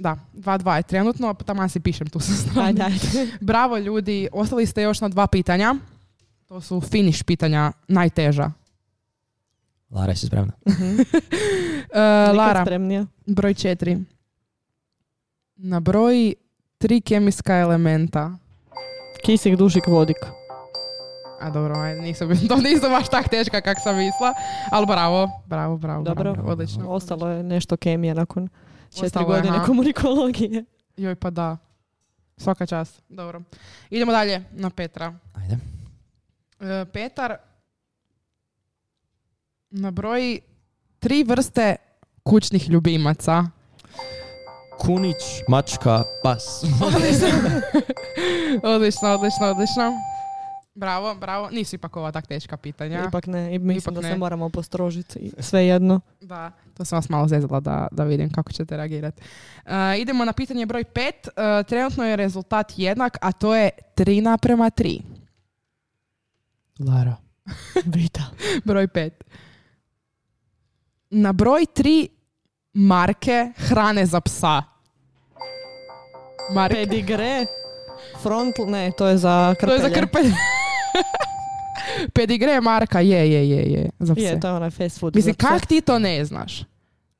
[SPEAKER 3] Da, 2-2 je trenutno, pa tamo si pišem tu sa strane.
[SPEAKER 1] Ajde, ajde. [laughs]
[SPEAKER 3] Bravo ljudi, ostali ste još na dva pitanja. To su finish pitanja, najteža.
[SPEAKER 2] Lara, jesi spremna? [laughs]
[SPEAKER 3] Uh, Lara,
[SPEAKER 1] spremnija.
[SPEAKER 3] broj četiri. Na broj tri kemijska elementa.
[SPEAKER 1] Kisik, dušik, vodik.
[SPEAKER 3] A dobro, ajde, nisu, [laughs] to nisu baš tak teška kak sam mislila. Ali bravo, bravo, bravo.
[SPEAKER 1] Dobro.
[SPEAKER 3] bravo, odlično.
[SPEAKER 1] Ostalo je nešto kemije nakon četiri
[SPEAKER 3] Ostalo je,
[SPEAKER 1] godine
[SPEAKER 3] aha.
[SPEAKER 1] komunikologije.
[SPEAKER 3] Joj, pa da. Svaka čast. Dobro. Idemo dalje na Petra.
[SPEAKER 2] Ajde.
[SPEAKER 3] E, Petar, na broj tri vrste kućnih ljubimaca.
[SPEAKER 2] Kunić, mačka, pas. [laughs]
[SPEAKER 3] odlično, odlično, odlično. Bravo, bravo. Nisu ipak ova tak teška pitanja.
[SPEAKER 1] Ipak ne, i mislim
[SPEAKER 3] Ipak
[SPEAKER 1] da
[SPEAKER 3] ne.
[SPEAKER 1] se moramo postrožiti. Sve jedno.
[SPEAKER 3] Da, to sam vas malo zezala da, da vidim kako ćete reagirati. E, idemo na pitanje broj pet. E, trenutno je rezultat jednak, a to je 3 naprema 3.
[SPEAKER 2] Lara.
[SPEAKER 1] Vita. [laughs]
[SPEAKER 3] Broj pet. Na broj 3 marke hrane za psa. Marke.
[SPEAKER 1] Pedigre. Front, ne, to je za
[SPEAKER 3] To je
[SPEAKER 1] krpelje.
[SPEAKER 3] za krpelje. [laughs] Pedigre marka, je, je, je, je. Za pse.
[SPEAKER 1] Je, to je onaj fast food.
[SPEAKER 3] Mislim, kak ti to ne znaš?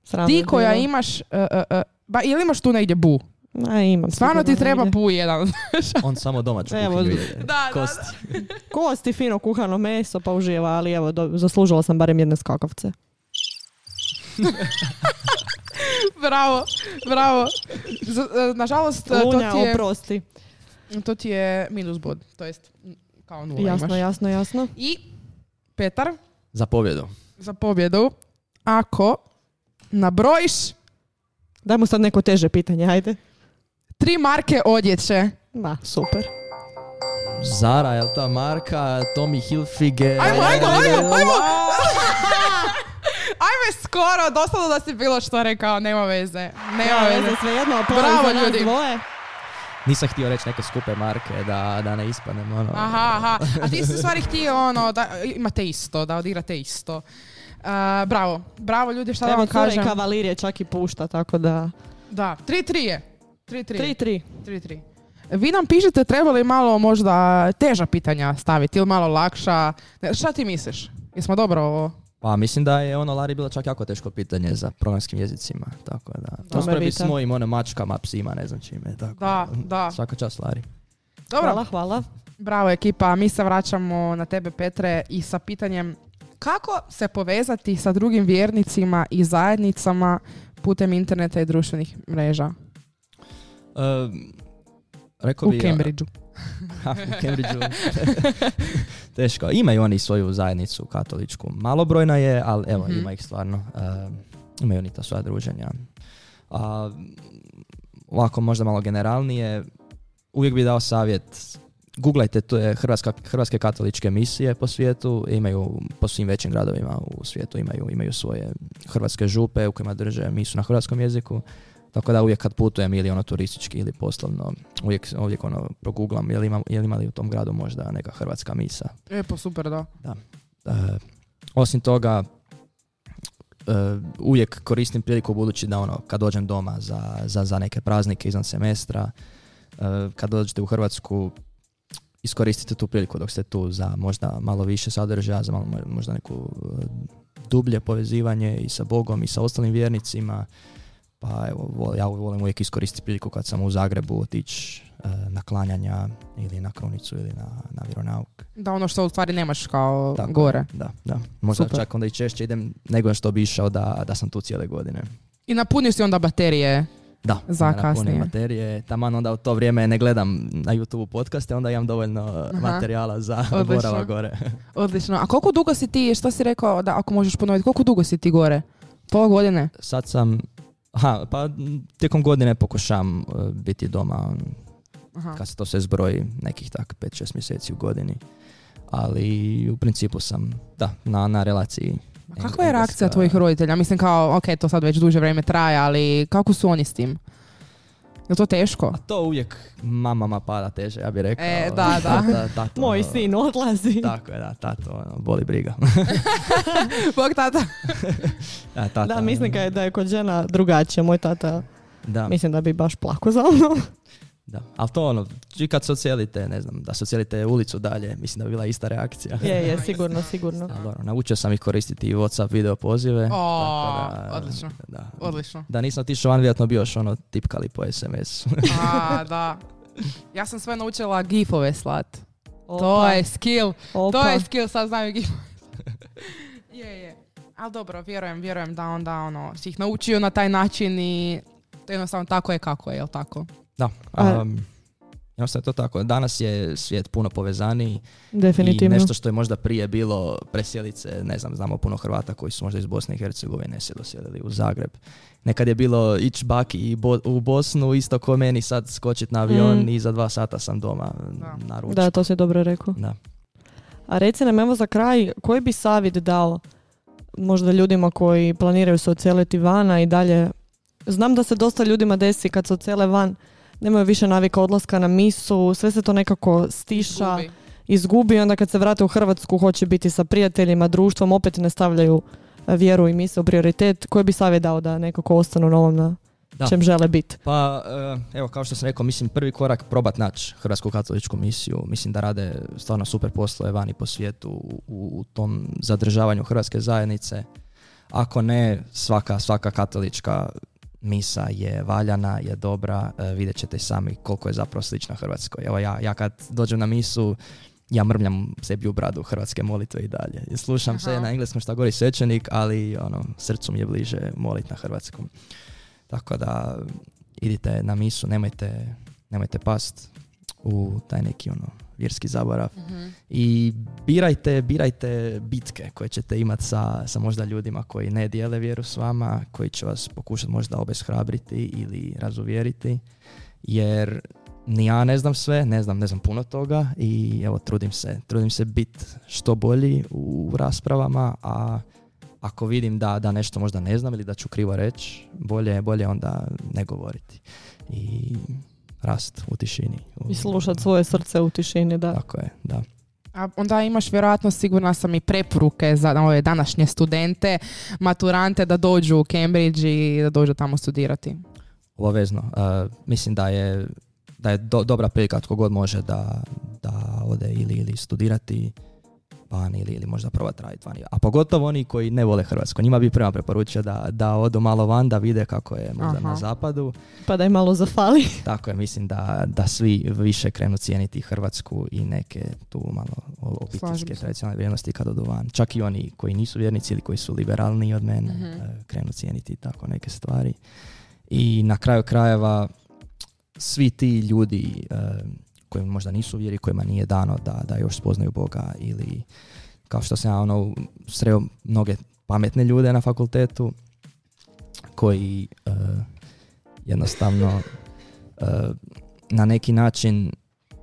[SPEAKER 1] Sram
[SPEAKER 3] Ti koja
[SPEAKER 1] bilo.
[SPEAKER 3] imaš, uh, uh, uh, ba, ili imaš tu negdje bu?
[SPEAKER 1] Ma, imam
[SPEAKER 3] Stvarno ti treba
[SPEAKER 1] negdje.
[SPEAKER 3] bu jedan. [laughs]
[SPEAKER 2] On samo domaću
[SPEAKER 1] Evo,
[SPEAKER 2] kuhinju ide.
[SPEAKER 3] Da, da,
[SPEAKER 2] Kosti. [laughs]
[SPEAKER 1] Kosti, fino kuhano meso, pa uživa, ali evo, do, zaslužila sam barem jedne skakavce.
[SPEAKER 3] bravo, bravo. Z- nažalost, e, to
[SPEAKER 1] Lunja,
[SPEAKER 3] ti, je,
[SPEAKER 1] oprosti.
[SPEAKER 3] to ti je minus bod. To jest, kao nula
[SPEAKER 1] Jasno,
[SPEAKER 3] imaš.
[SPEAKER 1] jasno, jasno.
[SPEAKER 3] I Petar,
[SPEAKER 2] Za pobjedu.
[SPEAKER 3] za pobjedu, ako nabrojiš
[SPEAKER 1] Daj mu sad neko teže pitanje, ajde.
[SPEAKER 3] tri marke odjeće.
[SPEAKER 1] Ma, super.
[SPEAKER 2] Zara, je ta marka? Tommy Hilfiger.
[SPEAKER 3] Ajmo, ajmo, ajmo, ajmo. [laughs] Ajme skoro, doslovno da si bilo što rekao, nema veze. Nema veze.
[SPEAKER 1] sve jedno, aplauz
[SPEAKER 3] Bravo,
[SPEAKER 1] za nas
[SPEAKER 3] ljudi.
[SPEAKER 1] dvoje.
[SPEAKER 2] Nisam htio reći neke skupe marke da, da ne ispadnem ono.
[SPEAKER 3] Aha, aha. A ti si stvari [laughs] htio ono, da imate isto, da odigrate isto. Uh, bravo, bravo ljudi, šta da
[SPEAKER 1] Evo,
[SPEAKER 3] vam
[SPEAKER 1] cure i
[SPEAKER 3] kažem.
[SPEAKER 1] kavalir je čak i pušta, tako da...
[SPEAKER 3] Da, 3-3 je. 3-3.
[SPEAKER 1] 3-3.
[SPEAKER 3] 3-3. Vi nam pišete treba li malo možda teža pitanja staviti ili malo lakša. Ne, šta ti misliš? Jesmo dobro ovo?
[SPEAKER 2] Pa mislim da je ono Lari bilo čak jako teško pitanje za programskim jezicima. Tako da.
[SPEAKER 1] Vita.
[SPEAKER 2] s mojim ono mačkama, psima, ne znam čime. Tako.
[SPEAKER 3] Da, da.
[SPEAKER 2] Svaka čast Lari.
[SPEAKER 3] Dobro,
[SPEAKER 1] Hvala, hvala.
[SPEAKER 3] bravo ekipa. Mi se vraćamo na tebe Petre i sa pitanjem kako se povezati sa drugim vjernicima i zajednicama putem interneta i društvenih mreža
[SPEAKER 2] Uh, rekao
[SPEAKER 3] u
[SPEAKER 2] bi,
[SPEAKER 3] Cambridgeu. [laughs]
[SPEAKER 2] U Cambridgeu. [laughs] Teško. Imaju oni svoju zajednicu katoličku. Malobrojna je, ali evo,
[SPEAKER 3] Mhm.
[SPEAKER 2] ima ih stvarno. Uh, imaju oni ta svoja druženja. A, ovako možda malo generalnije, uvijek bi dao savjet Googlajte, to je Hrvatska, Hrvatske katoličke misije po svijetu, imaju po svim većim gradovima u svijetu imaju, imaju svoje hrvatske župe u kojima drže misu na hrvatskom jeziku. Tako da uvijek kad putujem ili ono turistički ili poslovno, uvijek, uvijek ono proguglam je li, ima, je li ima li u tom gradu možda neka hrvatska misa.
[SPEAKER 3] E, pa super, da.
[SPEAKER 2] E, osim toga, e, uvijek koristim priliku budući da ono, kad dođem doma za, za, za neke praznike izvan semestra, uh, kad dođete u Hrvatsku, iskoristite tu priliku dok ste tu za možda malo više sadržaja, za malo, možda neku uh, dublje povezivanje i sa Bogom i sa ostalim vjernicima. Pa evo, ja volim uvijek iskoristiti priliku kad sam u Zagrebu otići uh, na klanjanja ili na krunicu ili na, na vjeronauk.
[SPEAKER 3] Da, ono što u stvari nemaš kao gore.
[SPEAKER 2] Da, da. Možda Super. čak onda i češće idem nego što bi išao da, da sam tu cijele godine.
[SPEAKER 3] I napuniš si onda baterije
[SPEAKER 2] da,
[SPEAKER 3] za kasnije.
[SPEAKER 2] materije. Taman onda u to vrijeme ne gledam na YouTube podcaste, onda imam dovoljno materijala za [laughs] borava gore. [laughs]
[SPEAKER 3] Odlično. A koliko dugo si ti, što si rekao, da ako možeš ponoviti, koliko dugo si ti gore? Pola godine?
[SPEAKER 2] Sad sam, aha, pa tijekom godine pokušam uh, biti doma aha. kad se to sve zbroji nekih tak 5-6 mjeseci u godini. Ali u principu sam, da, na, na relaciji
[SPEAKER 3] a kakva je reakcija tvojih roditelja? Mislim kao, ok, to sad već duže vrijeme traje, ali kako su oni s tim? Je to teško?
[SPEAKER 2] A to uvijek mamama pada teže, ja bih rekao.
[SPEAKER 3] E, da, da.
[SPEAKER 1] tato, [laughs] Moj sin odlazi.
[SPEAKER 2] Tako je, da, tato, ono, boli briga. [laughs]
[SPEAKER 3] Bog tata. [laughs]
[SPEAKER 2] da, tata.
[SPEAKER 1] Da, mislim da je kod žena drugačije. Moj tata, da. mislim da bi baš plako za mnom.
[SPEAKER 2] Da, ali to ono, i kad se ocijelite, ne znam, da se ocijelite ulicu dalje, mislim da bi bila ista reakcija.
[SPEAKER 1] Je, je, sigurno, sigurno.
[SPEAKER 2] Ali dobro, naučio sam ih koristiti i Whatsapp video pozive.
[SPEAKER 3] O, da, odlično, da, odlično.
[SPEAKER 2] Da nisam otišao van, vjerojatno bi još ono tipkali po SMS.
[SPEAKER 3] A, da. Ja sam sve naučila gifove slat. To je skill. To je skill, sad znaju gifove. [laughs] je, je. Ali dobro, vjerujem, vjerujem da onda ono, si ih naučio na taj način i to jednostavno tako je kako je, jel tako?
[SPEAKER 2] Da. Um, jednostavno je to tako. Danas je svijet puno povezaniji
[SPEAKER 1] Definitivno.
[SPEAKER 2] i nešto što je možda prije bilo presjelice, ne znam, znamo puno Hrvata koji su možda iz Bosne i Hercegovine se dosjelili u Zagreb. Nekad je bilo ići baki i u Bosnu, isto ko meni sad skočiti na avion mm. i za dva sata sam doma da. na ručku.
[SPEAKER 1] Da, to si dobro rekao.
[SPEAKER 2] Da.
[SPEAKER 1] A reci nam evo za kraj, koji bi savjet dao možda ljudima koji planiraju se oceliti vana i dalje Znam da se dosta ljudima desi kad se ocele van, nemaju više navika odlaska na misu, sve se to nekako stiša, izgubi. izgubi onda kad se vrate u Hrvatsku hoće biti sa prijateljima, društvom, opet ne stavljaju e, vjeru i misle u prioritet. Koji bi savjet dao da nekako ostanu na ovom na čem žele biti?
[SPEAKER 2] Pa, e, evo, kao što sam rekao, mislim, prvi korak probat naći Hrvatsku katoličku misiju. Mislim da rade stvarno super poslove vani po svijetu u, u tom zadržavanju hrvatske zajednice. Ako ne, svaka, svaka katolička misa je valjana, je dobra, e, vidjet ćete sami koliko je zapravo slična Hrvatskoj. Evo ja, ja kad dođem na misu, ja mrmljam sebi u bradu hrvatske molitve i dalje. Slušam Aha. se na engleskom šta govori svećenik, ali ono, srcu mi je bliže molit na hrvatskom. Tako da idite na misu, nemojte, nemojte past u taj neki ono vjerski zaborav. Mhm. I birajte, birajte bitke koje ćete imati sa, sa možda ljudima koji ne dijele vjeru s vama, koji će vas pokušati možda obeshrabriti ili razuvjeriti. Jer ni ja ne znam sve, ne znam, ne znam puno toga i evo trudim se, trudim se biti što bolji u raspravama, a ako vidim da, da nešto možda ne znam ili da ću krivo reći, bolje, bolje onda ne govoriti. I rast u tišini.
[SPEAKER 1] I slušat svoje srce u tišini, da.
[SPEAKER 2] Tako je, da.
[SPEAKER 3] A onda imaš vjerojatno sigurna sam i preporuke za ove današnje studente, maturante da dođu u Cambridge i da dođu tamo studirati.
[SPEAKER 2] Obavezno. Uh, mislim da je, da je dobra prilika tko god može da, da ode ili, ili studirati van ili, ili možda probati raditi vani. A pogotovo oni koji ne vole Hrvatsku. Njima bi prema preporučio da, da odu malo van, da vide kako je možda na zapadu.
[SPEAKER 1] Pa da je malo zafali. [laughs]
[SPEAKER 2] Tako je, mislim da, da svi više krenu cijeniti Hrvatsku i neke tu malo obiteljske tradicionalne vrijednosti kad odu van. Čak i oni koji nisu vjernici ili koji su liberalni od mene mm krenu cijeniti tako neke stvari. I na kraju krajeva svi ti ljudi eh, koji možda nisu vjeri, kojima nije dano da, da još spoznaju Boga ili kao što sam ja ono, sreo mnoge pametne ljude na fakultetu koji uh, jednostavno uh, na neki način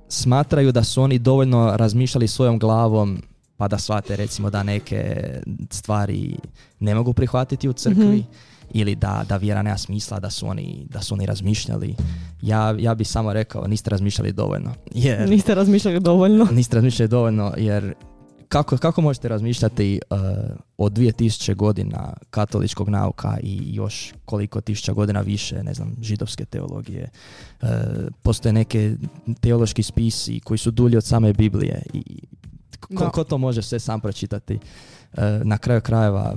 [SPEAKER 2] smatraju da su oni dovoljno razmišljali svojom glavom pa da shvate recimo da neke stvari ne mogu prihvatiti u crkvi. Mhm ili da, da vjera nema smisla, da su oni, da su oni razmišljali. Ja, ja bih samo rekao, niste razmišljali dovoljno.
[SPEAKER 1] Jer, niste razmišljali dovoljno. [laughs]
[SPEAKER 2] Niste razmišljali dovoljno jer kako, kako možete razmišljati uh, o 2000 godina katoličkog nauka i još koliko tisuća godina više, ne znam, židovske teologije. Uh, postoje neke teološki spisi koji su dulji od same Biblije i ko, ko to može sve sam pročitati? Uh, na kraju krajeva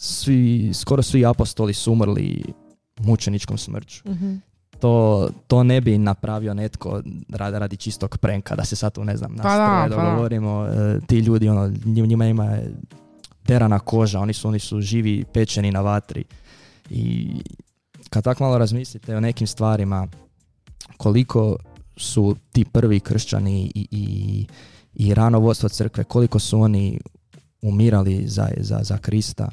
[SPEAKER 2] svi, skoro svi apostoli su umrli mučeničkom smrću.
[SPEAKER 1] Mhm.
[SPEAKER 2] To, to ne bi napravio netko radi, radi čistog prenka, da se sad tu ne znam, nas
[SPEAKER 3] Pa da,
[SPEAKER 2] troje
[SPEAKER 3] pa da.
[SPEAKER 2] dogovorimo. E, ti ljudi, ono, njim- njima ima terana koža, oni su, oni su živi pečeni na vatri. I kad tako malo razmislite o nekim stvarima, koliko su ti prvi kršćani i, i, i rano vodstvo crkve, koliko su oni umirali za, za, za Krista,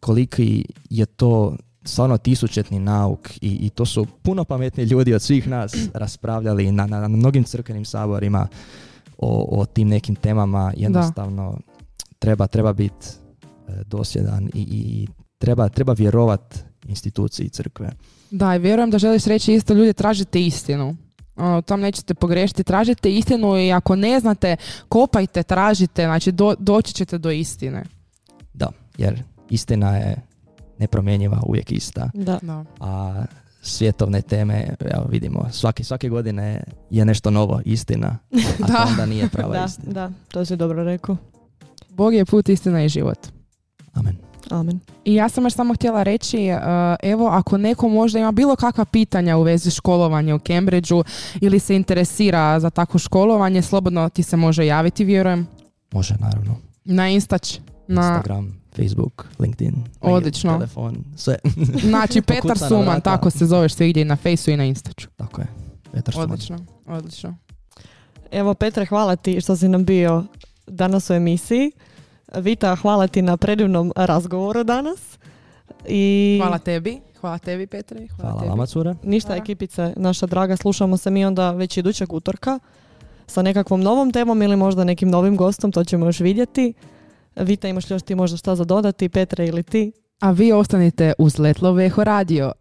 [SPEAKER 2] koliki je to stvarno tisućetni nauk i, i to su puno pametniji ljudi od svih nas raspravljali na, na, na mnogim crkvenim saborima o, o tim nekim temama jednostavno treba, treba biti dosljedan i, i treba, treba vjerovat instituciji crkve.
[SPEAKER 3] Da, i vjerujem da želiš reći isto ljudi tražite istinu. O, tom nećete pogrešiti, tražite istinu i ako ne znate, kopajte, tražite, znači do- doći ćete do istine.
[SPEAKER 2] Jer istina je nepromjenjiva, uvijek ista.
[SPEAKER 1] Da.
[SPEAKER 3] Da.
[SPEAKER 2] A svjetovne teme, evo vidimo, svake, svake godine je nešto novo, istina, [laughs] a
[SPEAKER 3] Da.
[SPEAKER 2] to onda nije prava
[SPEAKER 1] Da,
[SPEAKER 2] istina.
[SPEAKER 1] da, to si dobro rekao.
[SPEAKER 3] Bog je put, istina i život.
[SPEAKER 2] Amen.
[SPEAKER 1] Amen.
[SPEAKER 3] I ja sam još samo htjela reći, uh, evo, ako neko možda ima bilo kakva pitanja u vezi školovanja u Cambridgeu ili se interesira za takvo školovanje, slobodno ti se može javiti, vjerujem,
[SPEAKER 2] Može, naravno.
[SPEAKER 3] na Instač. Na,
[SPEAKER 2] Instagram, Facebook, LinkedIn, mail,
[SPEAKER 3] Odlično.
[SPEAKER 2] telefon, sve. [laughs]
[SPEAKER 3] znači, [laughs] Petar Suman,
[SPEAKER 2] vrata.
[SPEAKER 3] tako se zoveš svigdje i na Fejsu i na Instaču.
[SPEAKER 2] Tako je. Petar Suman.
[SPEAKER 3] Odlično, odlično.
[SPEAKER 1] Evo Petre, hvala ti što si nam bio danas u emisiji. Vita, hvala ti na predivnom razgovoru danas. I
[SPEAKER 3] Hvala tebi, hvala tebi Petre. Hvala,
[SPEAKER 2] Hvala
[SPEAKER 3] tebi.
[SPEAKER 2] vama, cure.
[SPEAKER 1] ništa
[SPEAKER 3] Hvala.
[SPEAKER 1] ekipice, naša draga, slušamo se mi onda već idućeg utorka sa nekakvom novom temom ili možda nekim novim gostom, to ćemo još vidjeti. Vita, imaš li još ti možda šta za dodati, Petre ili ti?
[SPEAKER 3] A vi ostanite uz Letlo Veho Radio.